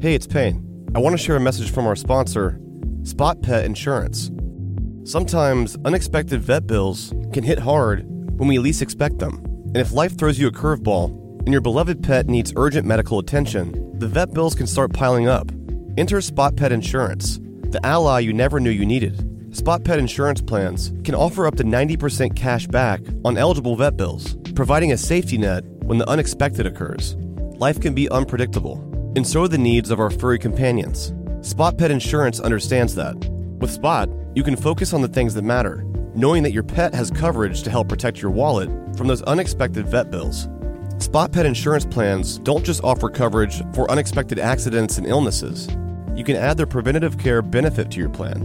Hey, it's Payne. I want to share a message from our sponsor, Spot Pet Insurance. Sometimes unexpected vet bills can hit hard when we least expect them. And if life throws you a curveball and your beloved pet needs urgent medical attention, the vet bills can start piling up. Enter Spot Pet Insurance, the ally you never knew you needed. Spot Pet insurance plans can offer up to 90% cash back on eligible vet bills, providing a safety net when the unexpected occurs. Life can be unpredictable, and so are the needs of our furry companions. Spot Pet Insurance understands that. With Spot, you can focus on the things that matter, knowing that your pet has coverage to help protect your wallet from those unexpected vet bills. Spot Pet insurance plans don't just offer coverage for unexpected accidents and illnesses. You can add their preventative care benefit to your plan,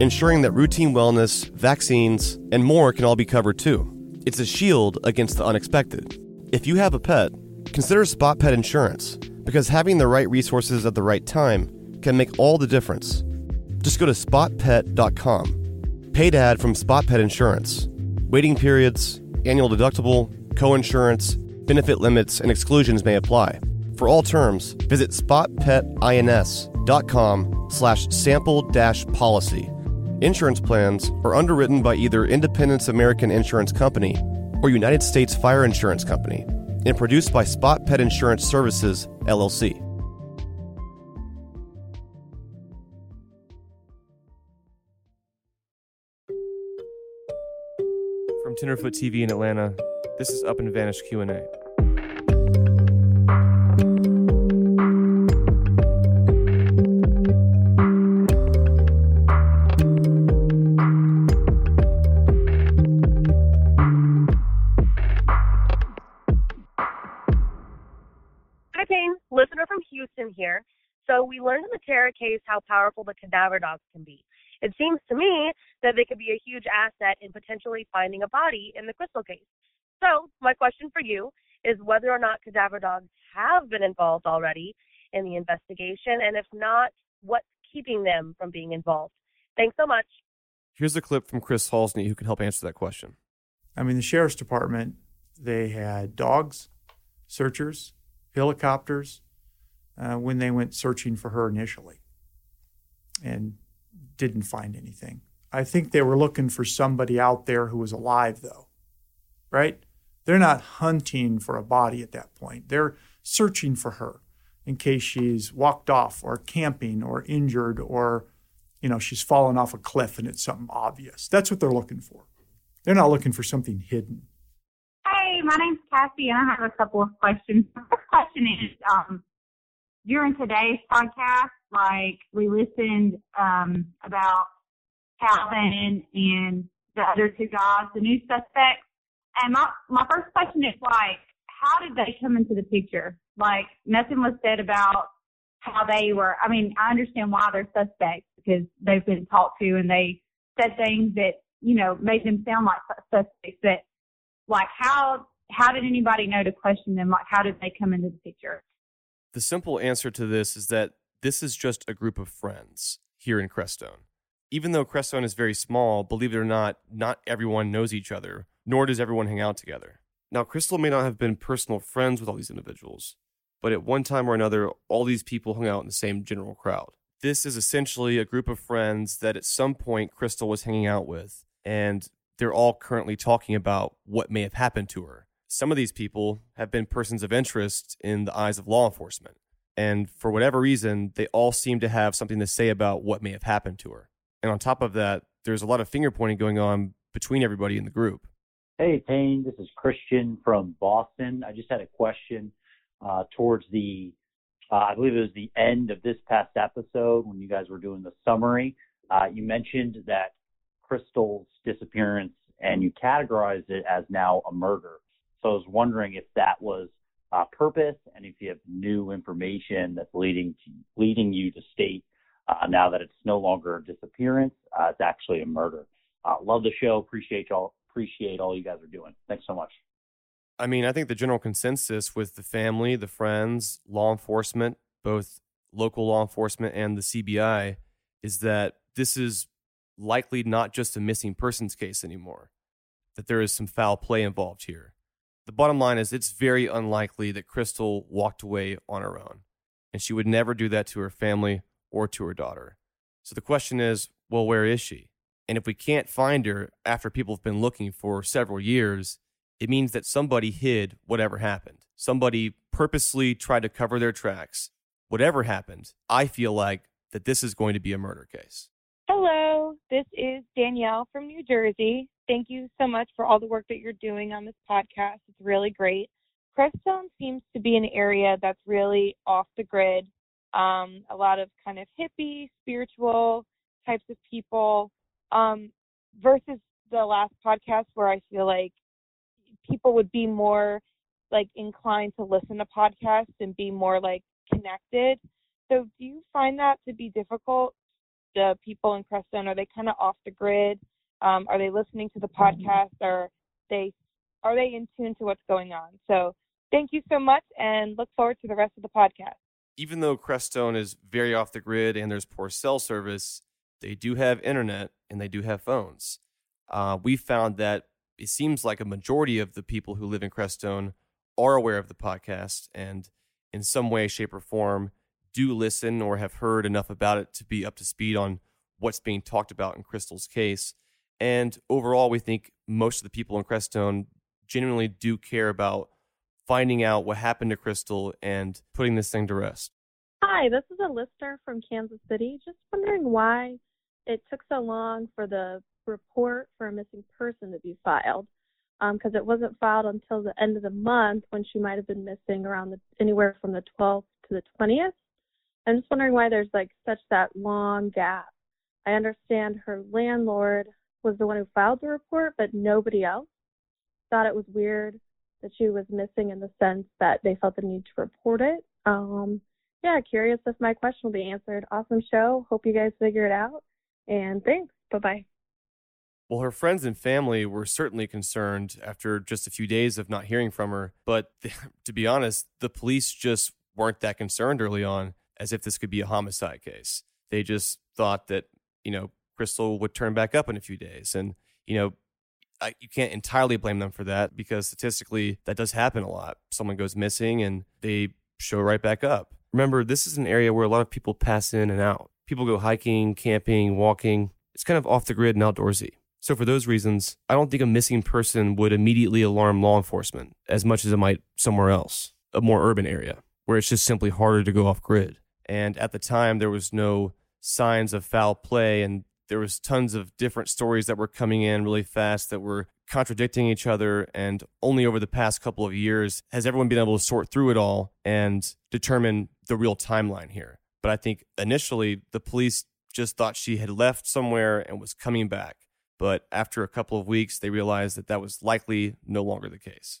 ensuring that routine wellness, vaccines, and more can all be covered too. It's a shield against the unexpected. If you have a pet, consider Spot Pet Insurance because having the right resources at the right time can make all the difference. Just go to spotpet.com. Paid ad from Spot Pet Insurance. Waiting periods, annual deductible, co-insurance, benefit limits, and exclusions may apply. For all terms, visit spotpetins.com slash sample dash policy. Insurance plans are underwritten by either Independence American Insurance Company or United States Fire Insurance Company and produced by Spot Pet Insurance Services, LLC. From Tenderfoot TV in Atlanta, this is Up and Vanished Q&A. Hi, Listener from Houston here. So we learned in the Tara case how powerful the cadaver dogs can be. It seems to me that they could be a huge asset in potentially finding a body in the Kristal case. So my question for you is whether or not cadaver dogs have been involved already in the investigation, and if not, what's keeping them from being involved? Thanks so much. Here's a clip from Chris Halsney who can help answer that question. I mean, the sheriff's department, they had dogs, searchers, helicopters uh, when they went searching for her initially and didn't find anything. I think they were looking for somebody out there who was alive, though, right? They're not hunting for a body at that point. They're searching for her in case she's walked off or camping or injured or, you know, she's fallen off a cliff and it's something obvious. That's what they're looking for. They're not looking for something hidden. My name's Cassie, and I have a couple of questions. The first question is, um, during today's podcast, like we listened um, about Calvin and the other two guys, the new suspects, and my my first question is like, how did they come into the picture? Like nothing was said about how they were. I mean, I understand why they're suspects because they've been talked to and they said things that you know made them sound like suspects, but like how how did anybody know to question them? Like how did they come into the picture? The simple answer to this is that this is just a group of friends here in Crestone. Even though Crestone is very small, believe it or not, not everyone knows each other, nor does everyone hang out together. Now, Kristal may not have been personal friends with all these individuals, but at one time or another, all these people hung out in the same general crowd. This is essentially a group of friends that at some point Kristal was hanging out with, and they're all currently talking about what may have happened to her. Some of these people have been persons of interest in the eyes of law enforcement. And for whatever reason, they all seem to have something to say about what may have happened to her. And on top of that, there's a lot of finger pointing going on between everybody in the group. Hey, Payne, this is Christian from Boston. I just had a question uh, towards the, uh, I believe it was the end of this past episode when you guys were doing the summary. Uh, you mentioned that Kristal's disappearance and you categorized it as now a murder. So I was wondering if that was uh, purpose and if you have new information that's leading to, leading you to state uh, now that it's no longer a disappearance, uh, it's actually a murder. Uh, love the show. Appreciate y'all. Appreciate all you guys are doing. Thanks so much. I mean, I think the general consensus with the family, the friends, law enforcement, both local law enforcement and the CBI, is that this is likely not just a missing persons case anymore, that there is some foul play involved here. The bottom line is it's very unlikely that Kristal walked away on her own. and she would never do that to her family or to her daughter. So the question is well, where is she? And if we can't find her after people have been looking for several years, it means that somebody hid whatever happened. Somebody purposely tried to cover their tracks. Whatever happened, I feel like that this is going to be a murder case. Hello, this is Danielle from New Jersey. Thank you so much for all the work that you're doing on this podcast. It's really great. Crestone seems to be an area that's really off the grid. Um, a lot of kind of hippie, spiritual types of people, um, versus the last podcast where I feel like people would be more like inclined to listen to podcasts and be more like connected. So do you find that to be difficult? The people in Crestone are they kind of off the grid? Um, are they listening to the podcast? Are they are they in tune to what's going on? So thank you so much, and look forward to the rest of the podcast. Even though Crestone is very off the grid and there's poor cell service, they do have internet and they do have phones. Uh, we found that it seems like a majority of the people who live in Crestone are aware of the podcast and in some way, shape, or form do listen or have heard enough about it to be up to speed on what's being talked about in Kristal's case. And overall, we think most of the people in Crestone genuinely do care about finding out what happened to Kristal and putting this thing to rest. Hi, this is a listener from Kansas City. Just wondering why it took so long for the report for a missing person to be filed because um, it wasn't filed until the end of the month when she might have been missing around the, anywhere from the 12th to the 20th. I'm just wondering why there's like such that long gap. I understand her landlord was the one who filed the report, but nobody else thought it was weird that she was missing in the sense that they felt the need to report it. Um, yeah, curious if my question will be answered. Awesome show. Hope you guys figure it out. And thanks. Bye bye. Well, her friends and family were certainly concerned after just a few days of not hearing from her. But to be honest, the police just weren't that concerned early on as if this could be a homicide case. They just thought that, you know, Kristal would turn back up in a few days. And, you know, I, you can't entirely blame them for that because statistically that does happen a lot. Someone goes missing and they show right back up. Remember, this is an area where a lot of people pass in and out. People go hiking, camping, walking. It's kind of off the grid and outdoorsy. So, for those reasons, I don't think a missing person would immediately alarm law enforcement as much as it might somewhere else, a more urban area, where it's just simply harder to go off grid. And at the time, there was no signs of foul play, and there was tons of different stories that were coming in really fast that were contradicting each other. And only over the past couple of years has everyone been able to sort through it all and determine the real timeline here. But I think initially the police just thought she had left somewhere and was coming back. But after a couple of weeks, they realized that that was likely no longer the case.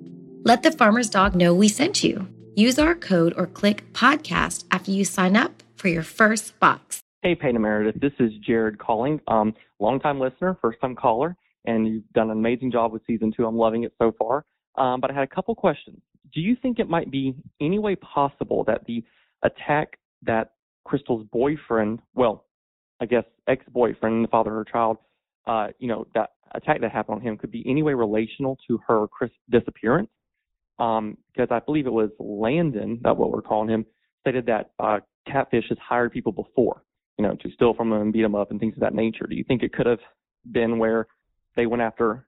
Let the farmer's dog know we sent you. Use our code or click podcast after you sign up for your first box. Hey, Peyton Meredith. This is Jared calling. Um, longtime listener, first time caller, and you've done an amazing job with season two. I'm loving it so far. Um, but I had a couple questions. Do you think it might be any way possible that the attack that Kristal's boyfriend, well, I guess ex-boyfriend, the father of her child, uh, you know, that attack that happened on him could be any way relational to her Chris disappearance? Um, because I believe it was Landon, that what we're calling him, stated that uh, Catfish has hired people before, you know, to steal from them and beat them up and things of that nature. Do you think it could have been where they went after,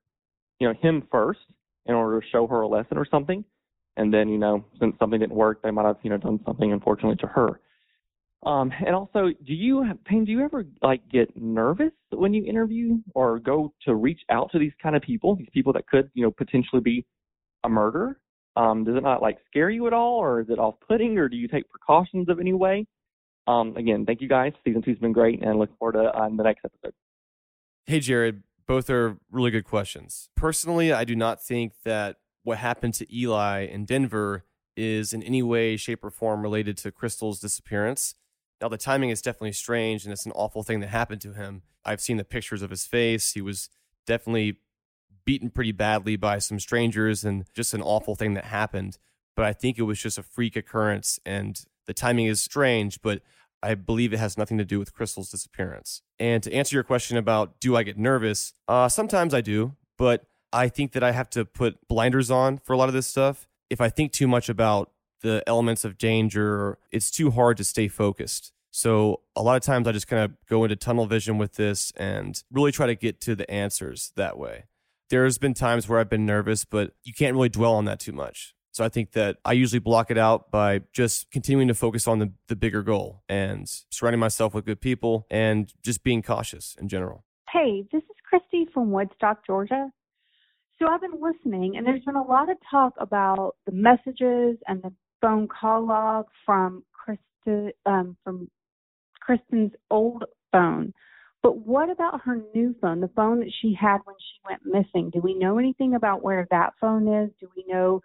you know, him first in order to show her a lesson or something, and then you know, since something didn't work, they might have you know done something unfortunately to her. Um, and also, do you, Payne, do you ever like get nervous when you interview or go to reach out to these kind of people, these people that could, you know, potentially be a murderer? Um, does it not like scare you at all, or is it off-putting, or do you take precautions of any way? Um, again, thank you guys. Season two's been great, and I look forward to uh, the next episode. Hey, Jared. Both are really good questions. Personally, I do not think that what happened to Eli in Denver is in any way, shape, or form related to Kristal's disappearance. Now, the timing is definitely strange and it's an awful thing that happened to him. I've seen the pictures of his face. He was definitely beaten pretty badly by some strangers and just an awful thing that happened. But I think it was just a freak occurrence and the timing is strange, but I believe it has nothing to do with Kristal's disappearance. And to answer your question about do I get nervous? Uh, sometimes I do, but I think that I have to put blinders on for a lot of this stuff. If I think too much about the elements of danger, it's too hard to stay focused. So a lot of times I just kind of go into tunnel vision with this and really try to get to the answers that way. There's been times where I've been nervous, but you can't really dwell on that too much. So I think that I usually block it out by just continuing to focus on the, the bigger goal and surrounding myself with good people and just being cautious in general. Hey, this is Christy from Woodstock, Georgia. So I've been listening, and there's been a lot of talk about the messages and the phone call log from Krista, um, from Kristen's old phone. But what about her new phone, the phone that she had when she went missing? Do we know anything about where that phone is? Do we know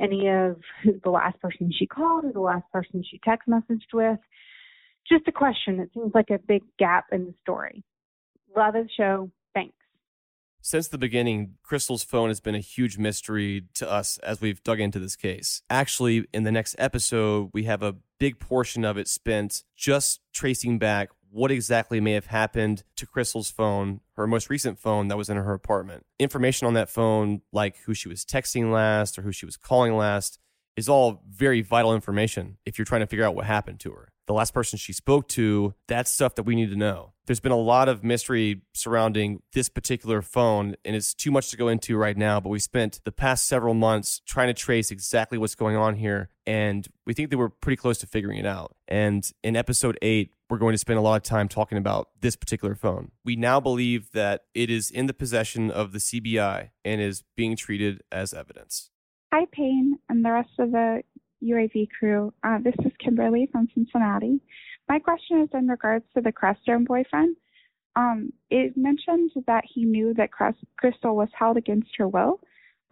any of who the last person she called or the last person she text messaged with? Just a question. It seems like a big gap in the story. Love the show. Thanks. Since the beginning, Kristal's phone has been a huge mystery to us as we've dug into this case. Actually, in the next episode, we have a big portion of it spent just tracing back what exactly may have happened to Kristal's phone, her most recent phone that was in her apartment. Information on that phone, like who she was texting last or who she was calling last, is all very vital information if you're trying to figure out what happened to her the last person she spoke to, that's stuff that we need to know. There's been a lot of mystery surrounding this particular phone, and it's too much to go into right now. But we spent the past several months trying to trace exactly what's going on here, and we think that we're pretty close to figuring it out. And in episode eight, we're going to spend a lot of time talking about this particular phone. We now believe that it is in the possession of the CBI and is being treated as evidence. Hi, Payne, and the rest of the UAV crew. Uh, this is Kimberly from Cincinnati. My question is in regards to the Crestone boyfriend. Um, it mentioned that he knew that Kristal was held against her will,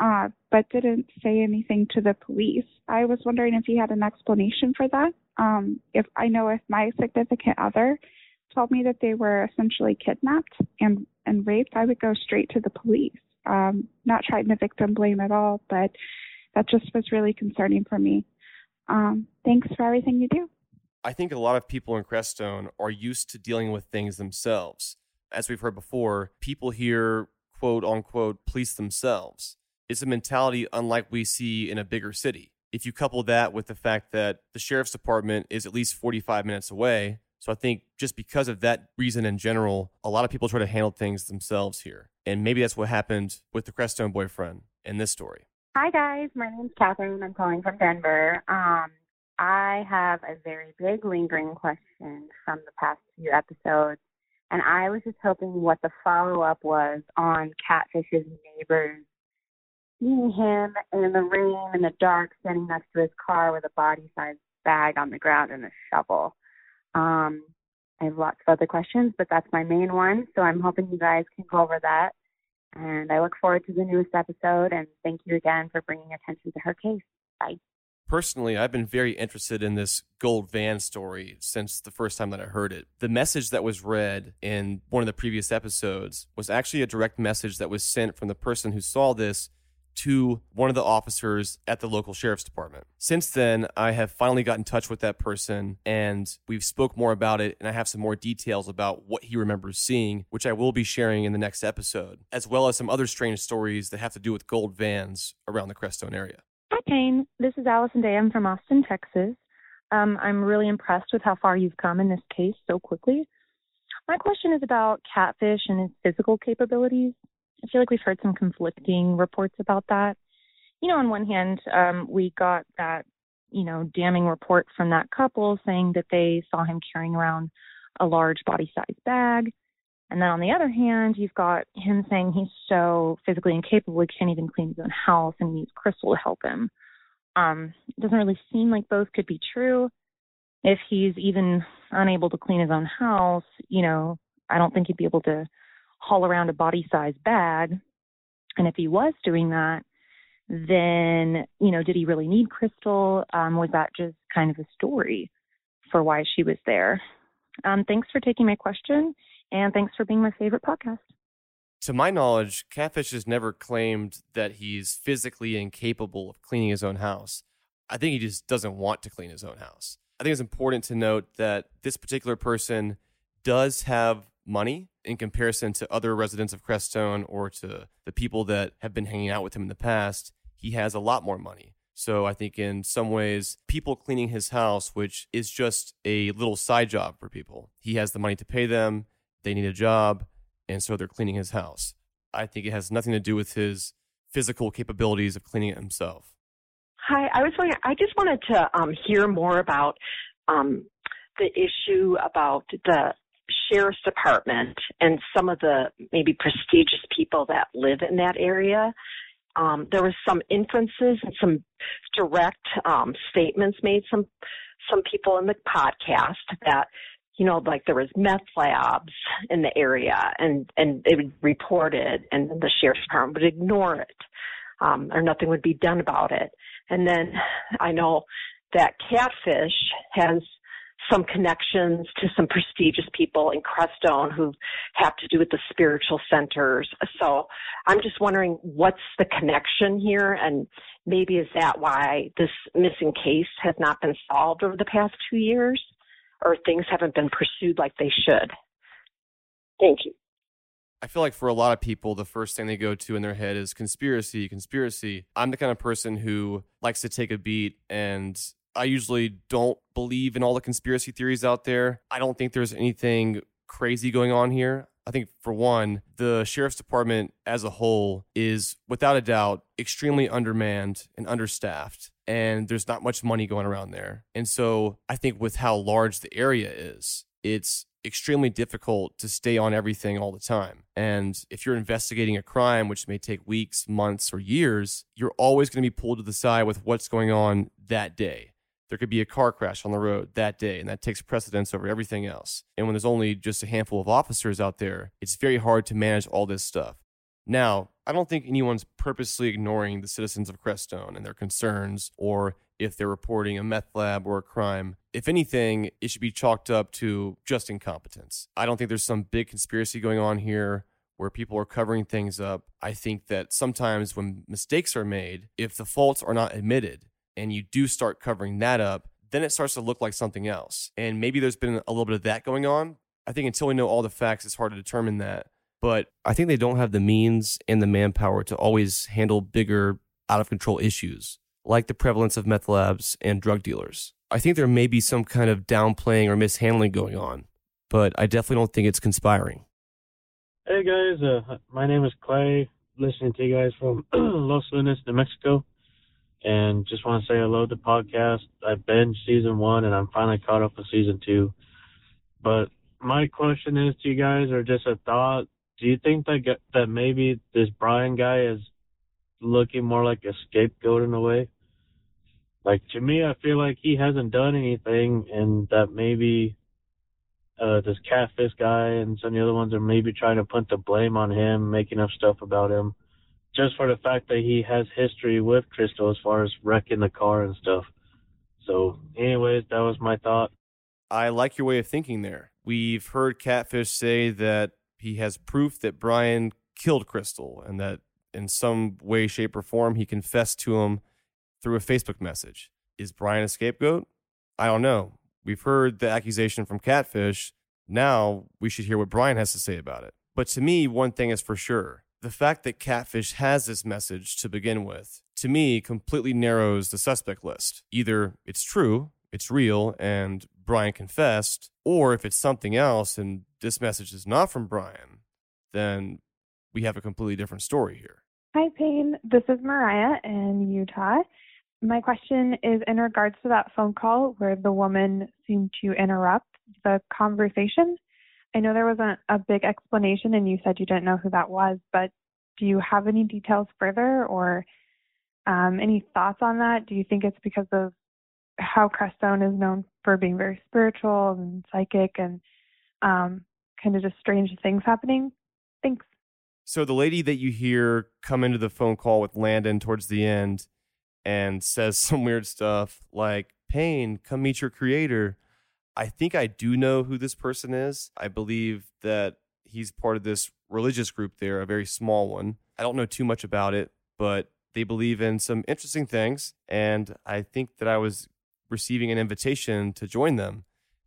uh, but didn't say anything to the police. I was wondering if he had an explanation for that. Um, if I know if my significant other told me that they were essentially kidnapped and, and raped, I would go straight to the police. Um, not trying to victim blame at all, but that just was really concerning for me. Um, thanks for everything you do. I think a lot of people in Crestone are used to dealing with things themselves. As we've heard before, people here, quote unquote, police themselves. It's a mentality unlike we see in a bigger city. If you couple that with the fact that the sheriff's department is at least 45 minutes away, so I think just because of that reason in general, a lot of people try to handle things themselves here. And maybe that's what happened with the Crestone boyfriend in this story. Hi guys, my name's Catherine. I'm calling from Denver. Um, I have a very big lingering question from the past few episodes, and I was just hoping what the follow up was on Catfish's neighbors seeing him in the rain in the dark, standing next to his car with a body sized bag on the ground and a shovel. Um, I have lots of other questions, but that's my main one. So I'm hoping you guys can go over that. And I look forward to the newest episode. And thank you again for bringing attention to her case. Bye. Personally, I've been very interested in this gold van story since the first time that I heard it. The message that was read in one of the previous episodes was actually a direct message that was sent from the person who saw this to one of the officers at the local sheriff's department. Since then, I have finally got in touch with that person and we've spoke more about it and I have some more details about what he remembers seeing, which I will be sharing in the next episode, as well as some other strange stories that have to do with gold vans around the Crestone area. Hi, Kane. This is Allison Day. I'm from Austin, Texas. Um, I'm really impressed with how far you've come in this case so quickly. My question is about Catfish and his physical capabilities. I feel like we've heard some conflicting reports about that. You know, on one hand, um, we got that, you know, damning report from that couple saying that they saw him carrying around a large body size bag. And then on the other hand, you've got him saying he's so physically incapable he can't even clean his own house and he needs Kristal to help him. Um, it doesn't really seem like both could be true. If he's even unable to clean his own house, you know, I don't think he'd be able to haul around a body size bag. And if he was doing that, then, you know, did he really need Kristal? Um, was that just kind of a story for why she was there? Um, thanks for taking my question, and thanks for being my favorite podcast. To my knowledge, Catfish has never claimed that he's physically incapable of cleaning his own house. I think he just doesn't want to clean his own house. I think it's important to note that this particular person does have money in comparison to other residents of Crestone or to the people that have been hanging out with him in the past. He has a lot more money. So I think in some ways, people cleaning his house, which is just a little side job for people, he has the money to pay them. They need a job. And so they're cleaning his house. I think it has nothing to do with his physical capabilities of cleaning it himself. Hi, I was wondering, I just wanted to um, hear more about um, the issue about the sheriff's department and some of the maybe prestigious people that live in that area. Um, there was some inferences and some direct um, statements made some some people in the podcast that you know like there was meth labs in the area and and they would report it and the sheriff's department would ignore it um, or nothing would be done about it. And then I know that Catfish has some connections to some prestigious people in Crestone who have to do with the spiritual centers. So I'm just wondering what's the connection here and maybe is that why this missing case has not been solved over the past two years or things haven't been pursued like they should? Thank you. I feel like for a lot of people, the first thing they go to in their head is conspiracy, conspiracy. I'm the kind of person who likes to take a beat and I usually don't believe in all the conspiracy theories out there. I don't think there's anything crazy going on here. I think, for one, the sheriff's department as a whole is, without a doubt, extremely undermanned and understaffed. And there's not much money going around there. And so I think, with how large the area is, it's extremely difficult to stay on everything all the time. And if you're investigating a crime, which may take weeks, months, or years, you're always going to be pulled to the side with what's going on that day there could be a car crash on the road that day, and that takes precedence over everything else. And when there's only just a handful of officers out there, it's very hard to manage all this stuff. Now, I don't think anyone's purposely ignoring the citizens of Crestone and their concerns, or if they're reporting a meth lab or a crime. If anything, it should be chalked up to just incompetence. I don't think there's some big conspiracy going on here where people are covering things up. I think that sometimes when mistakes are made, if the faults are not admitted, and you do start covering that up, then it starts to look like something else. And maybe there's been a little bit of that going on. I think until we know all the facts, it's hard to determine that. But I think they don't have the means and the manpower to always handle bigger, out of control issues like the prevalence of meth labs and drug dealers. I think there may be some kind of downplaying or mishandling going on, but I definitely don't think it's conspiring. Hey guys, uh, my name is Clay. listening to you guys from Los Lunas, New Mexico, and just want to say I love the podcast. I've been season one, and I'm finally caught up with season two. But my question is to you guys, or just a thought: Do you think that that maybe this Brian guy is looking more like a scapegoat in a way? Like to me, I feel like he hasn't done anything, and that maybe uh, this catfish guy and some of the other ones are maybe trying to put the blame on him, making up stuff about him, just for the fact that he has history with Kristal as far as wrecking the car and stuff. So, anyways, that was my thought. I like your way of thinking there. We've heard Catfish say that he has proof that Brian killed Kristal and that in some way, shape, or form he confessed to him through a Facebook message. Is Brian a scapegoat? I don't know. We've heard the accusation from Catfish. Now we should hear what Brian has to say about it. But to me, one thing is for sure the fact that Catfish has this message to begin with, to me, completely narrows the suspect list. Either it's true, it's real, and Brian confessed, or if it's something else and this message is not from Brian, then we have a completely different story here. Hi, Payne. This is Mariah in Utah. My question is in regards to that phone call where the woman seemed to interrupt the conversation. I know there wasn't a big explanation and you said you didn't know who that was, but do you have any details further or um, any thoughts on that? Do you think it's because of how Crestone is known for being very spiritual and psychic and um, kind of just strange things happening? Thanks. So the lady that you hear come into the phone call with Landon towards the end and says some weird stuff like, Payne, come meet your creator. I think I do know who this person is. I believe that he's part of this religious group there, a very small one. I don't know too much about it, but they believe in some interesting things. And I think that I was receiving an invitation to join them.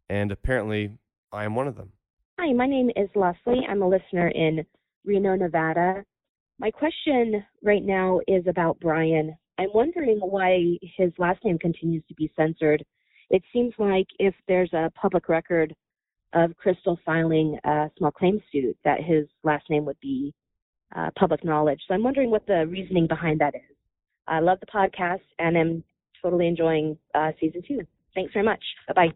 And apparently, I am one of them. Hi, my name is Leslie. I'm a listener in Reno, Nevada. My question right now is about Brian. I'm wondering why his last name continues to be censored. It seems like if there's a public record of Kristal filing a small claims suit, that his last name would be uh, public knowledge. So I'm wondering what the reasoning behind that is. I love the podcast and am totally enjoying uh, season two. Thanks very much. Bye bye.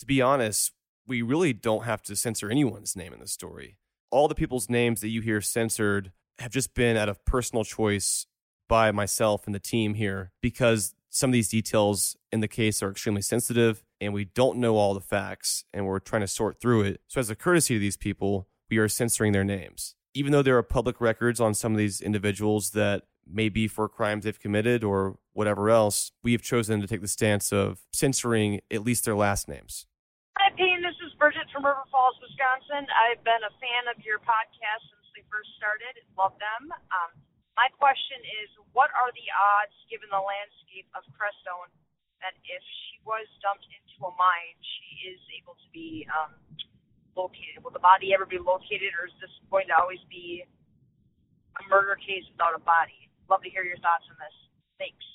To be honest, we really don't have to censor anyone's name in the story. All the people's names that you hear censored have just been out of personal choice by myself and the team here because some of these details in the case are extremely sensitive and we don't know all the facts and we're trying to sort through it. So, as a courtesy to these people, we are censoring their names. Even though there are public records on some of these individuals that may be for crimes they've committed or whatever else, we have chosen to take the stance of censoring at least their last names. Hi, Payne. This is Bridget from River Falls, Wisconsin. I've been a fan of your podcast since they first started. Love them. Um, my question is, what are the odds, given the landscape of Crestone, that if she was dumped into a mine, she is able to be um, located? Will the body ever be located, or is this going to always be a murder case without a body? Love to hear your thoughts on this. Thanks.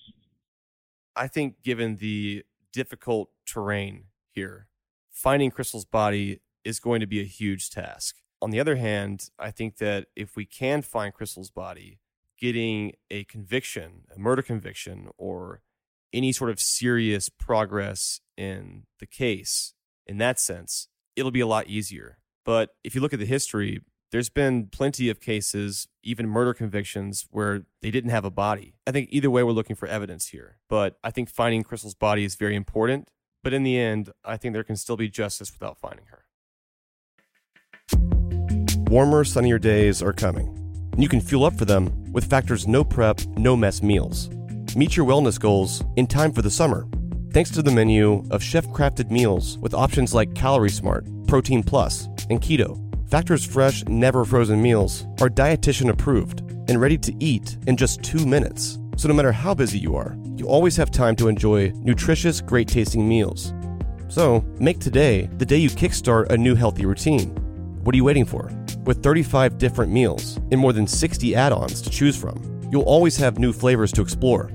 I think, given the difficult terrain here, finding Kristal's body is going to be a huge task. On the other hand, I think that if we can find Kristal's body, getting a conviction, a murder conviction, or any sort of serious progress in the case, in that sense, it'll be a lot easier. But if you look at the history, there's been plenty of cases, even murder convictions, where they didn't have a body. I think either way, we're looking for evidence here. But I think finding Kristal's body is very important. But in the end, I think there can still be justice without finding her. Warmer, sunnier days are coming and you can fuel up for them with Factor's no prep, no mess meals. Meet your wellness goals in time for the summer. Thanks to the menu of chef crafted meals with options like Calorie Smart, Protein Plus, and Keto. Factor's fresh, never frozen meals are dietitian approved and ready to eat in just two minutes. So no matter how busy you are, you always have time to enjoy nutritious, great tasting meals. So make today the day you kickstart a new healthy routine. What are you waiting for? With 35 different meals and more than 60 add ons to choose from, you'll always have new flavors to explore.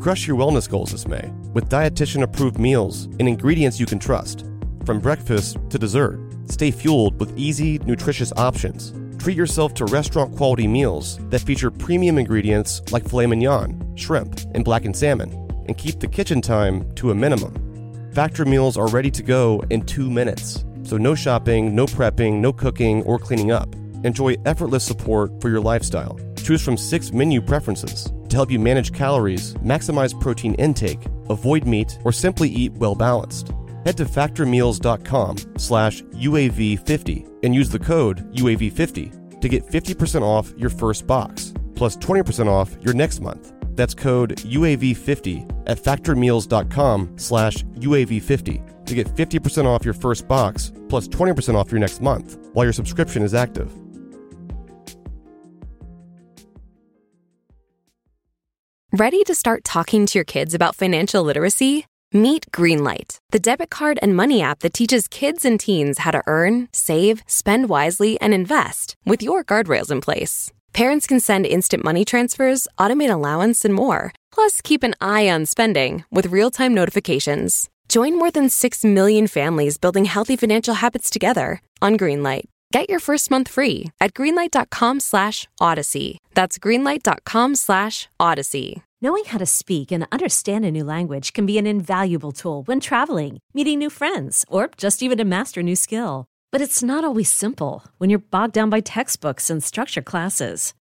Crush your wellness goals this May with dietitian approved meals and ingredients you can trust. From breakfast to dessert, stay fueled with easy, nutritious options Treat yourself to restaurant quality meals that feature premium ingredients like filet mignon, shrimp, and blackened salmon, and keep the kitchen time to a minimum. Factor meals are ready to go in two minutes, so no shopping, no prepping, no cooking, or cleaning up. Enjoy effortless support for your lifestyle. Choose from six menu preferences to help you manage calories, maximize protein intake, avoid meat, or simply eat well balanced. Head to factormeals.com slash UAV50 and use the code UAV50 to get 50% off your first box, plus 20% off your next month. That's code UAV50 at factormeals.com slash UAV50 to get 50% off your first box, plus 20% off your next month while your subscription is active. Ready to start talking to your kids about financial literacy? Meet Greenlight, the debit card and money app that teaches kids and teens how to earn, save, spend wisely, and invest with your guardrails in place. Parents can send instant money transfers, automate allowance, and more. Plus, keep an eye on spending with real time notifications. Join more than 6 million families building healthy financial habits together on Greenlight. Get your first month free at greenlight.com slash odyssey. That's greenlight.com slash odyssey. Knowing how to speak and understand a new language can be an invaluable tool when traveling, meeting new friends, or just even to master a new skill. But it's not always simple when you're bogged down by textbooks and structure classes.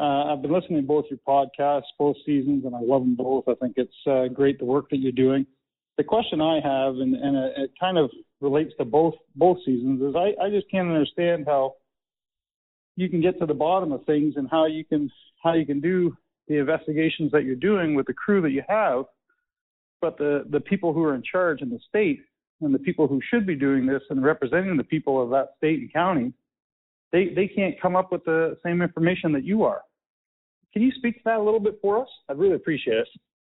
Uh, I've been listening to both your podcasts, both seasons, and I love them both. I think it's uh, great the work that you're doing. The question I have, and, and it, kind of relates to both both seasons, is I, I just can't understand how you can get to the bottom of things and how you can how you can do the investigations that you're doing with the crew that you have, but the the people who are in charge in the state and the people who should be doing this and representing the people of that state and county, they they can't come up with the same information that you are. Can you speak to that a little bit for us? I'd really appreciate it.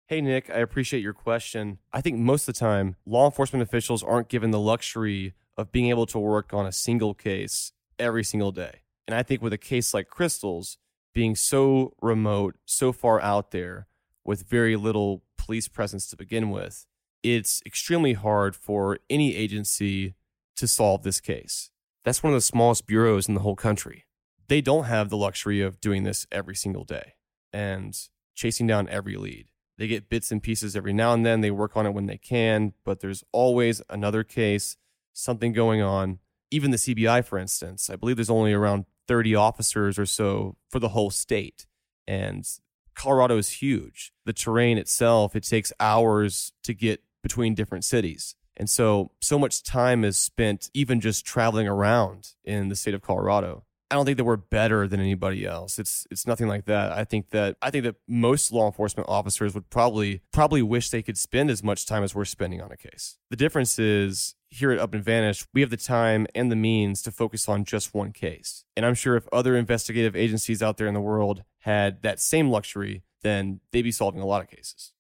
Hey, Nick, I appreciate your question. I think most of the time, law enforcement officials aren't given the luxury of being able to work on a single case every single day. And I think with a case like Kristal's being so remote, so far out there, with very little police presence to begin with, it's extremely hard for any agency to solve this case. That's one of the smallest bureaus in the whole country they don't have the luxury of doing this every single day and chasing down every lead. They get bits and pieces every now and then. They work on it when they can, but there's always another case, something going on. Even the CBI, for instance, I believe there's only around 30 officers or so for the whole state. And Colorado is huge. The terrain itself, it takes hours to get between different cities. And so, so much time is spent even just traveling around in the state of Colorado. I don't think that we're better than anybody else. It's it's nothing like that. I think that I think that most law enforcement officers would probably probably wish they could spend as much time as we're spending on a case. The difference is here at Up and Vanished, we have the time and the means to focus on just one case. And I'm sure if other investigative agencies out there in the world had that same luxury, then they'd be solving a lot of cases.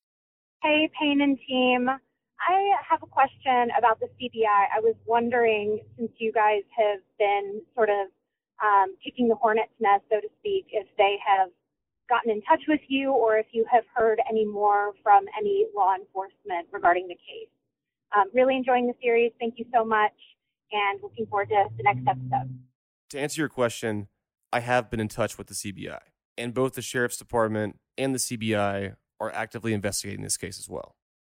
Hey, Payne and team. I have a question about the CBI. I was wondering, since you guys have been sort of um, kicking the hornet's nest, so to speak, if they have gotten in touch with you or if you have heard any more from any law enforcement regarding the case. Um, really enjoying the series. Thank you so much, and looking forward to the next episode. To answer your question, I have been in touch with the CBI, and both the sheriff's department and the CBI are actively investigating this case as well.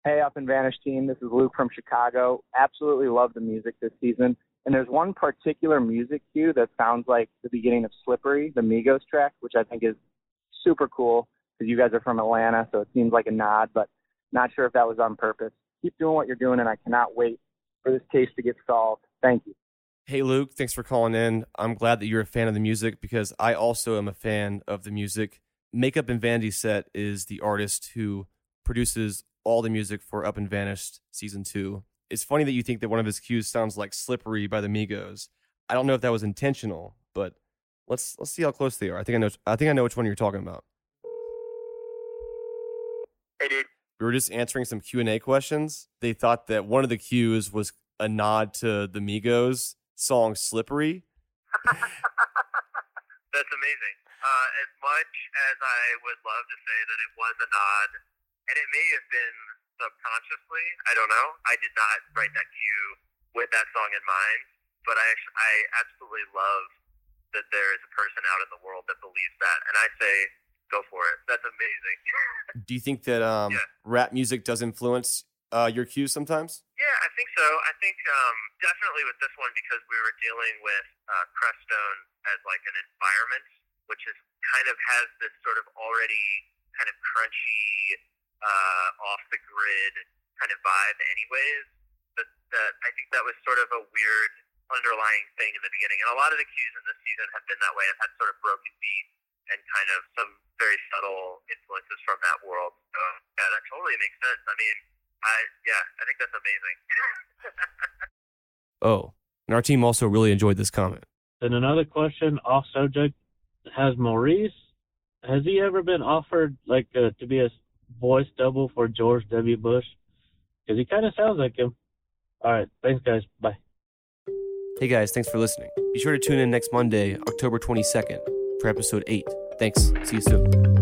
Hey, Up and Vanished team. This is Luke from Chicago. Absolutely love the music this season. And there's one particular music cue that sounds like the beginning of Slippery, the Migos track, which I think is super cool because you guys are from Atlanta, so it seems like a nod, but not sure if that was on purpose. Keep doing what you're doing, and I cannot wait for this case to get solved. Thank you. Hey, Luke, thanks for calling in. I'm glad that you're a fan of the music because I also am a fan of the music. Makeup and Vanity Set is the artist who produces all the music for Up and Vanished season two. It's funny that you think that one of his cues sounds like Slippery by the Migos. I don't know if that was intentional, but let's let's see how close they are. I think I know I think I know which one you're talking about. Hey, dude. We were just answering some Q&A questions. They thought that one of the cues was a nod to the Migos song Slippery. That's amazing. Uh, as much as I would love to say that it was a nod, and it may have been subconsciously, I don't know. I did not write that cue with that song in mind, but I actually, I absolutely love that there is a person out in the world that believes that, and I say, go for it. That's amazing. Do you think that um, rap music does influence uh, your cues sometimes? Yeah, I think so. I think um, definitely with this one because we were dealing with uh, Crestone as like an environment, which is kind of has this sort of already kind of crunchy, uh, off the grid kind of vibe, anyways. But that I think that was sort of a weird underlying thing in the beginning, and a lot of the cues in this season have been that way. I've had sort of broken beat and kind of some very subtle influences from that world. So yeah, that totally makes sense. I mean, I yeah, I think that's amazing. Oh, and our team also really enjoyed this comment. And another question off subject: Has Maurice has he ever been offered like uh, to be a voice double for George W. Bush? Because he kind of sounds like him. All right, thanks guys. Bye. Hey guys, thanks for listening. Be sure to tune in next Monday, October 22nd, for episode 8. Thanks. See you soon.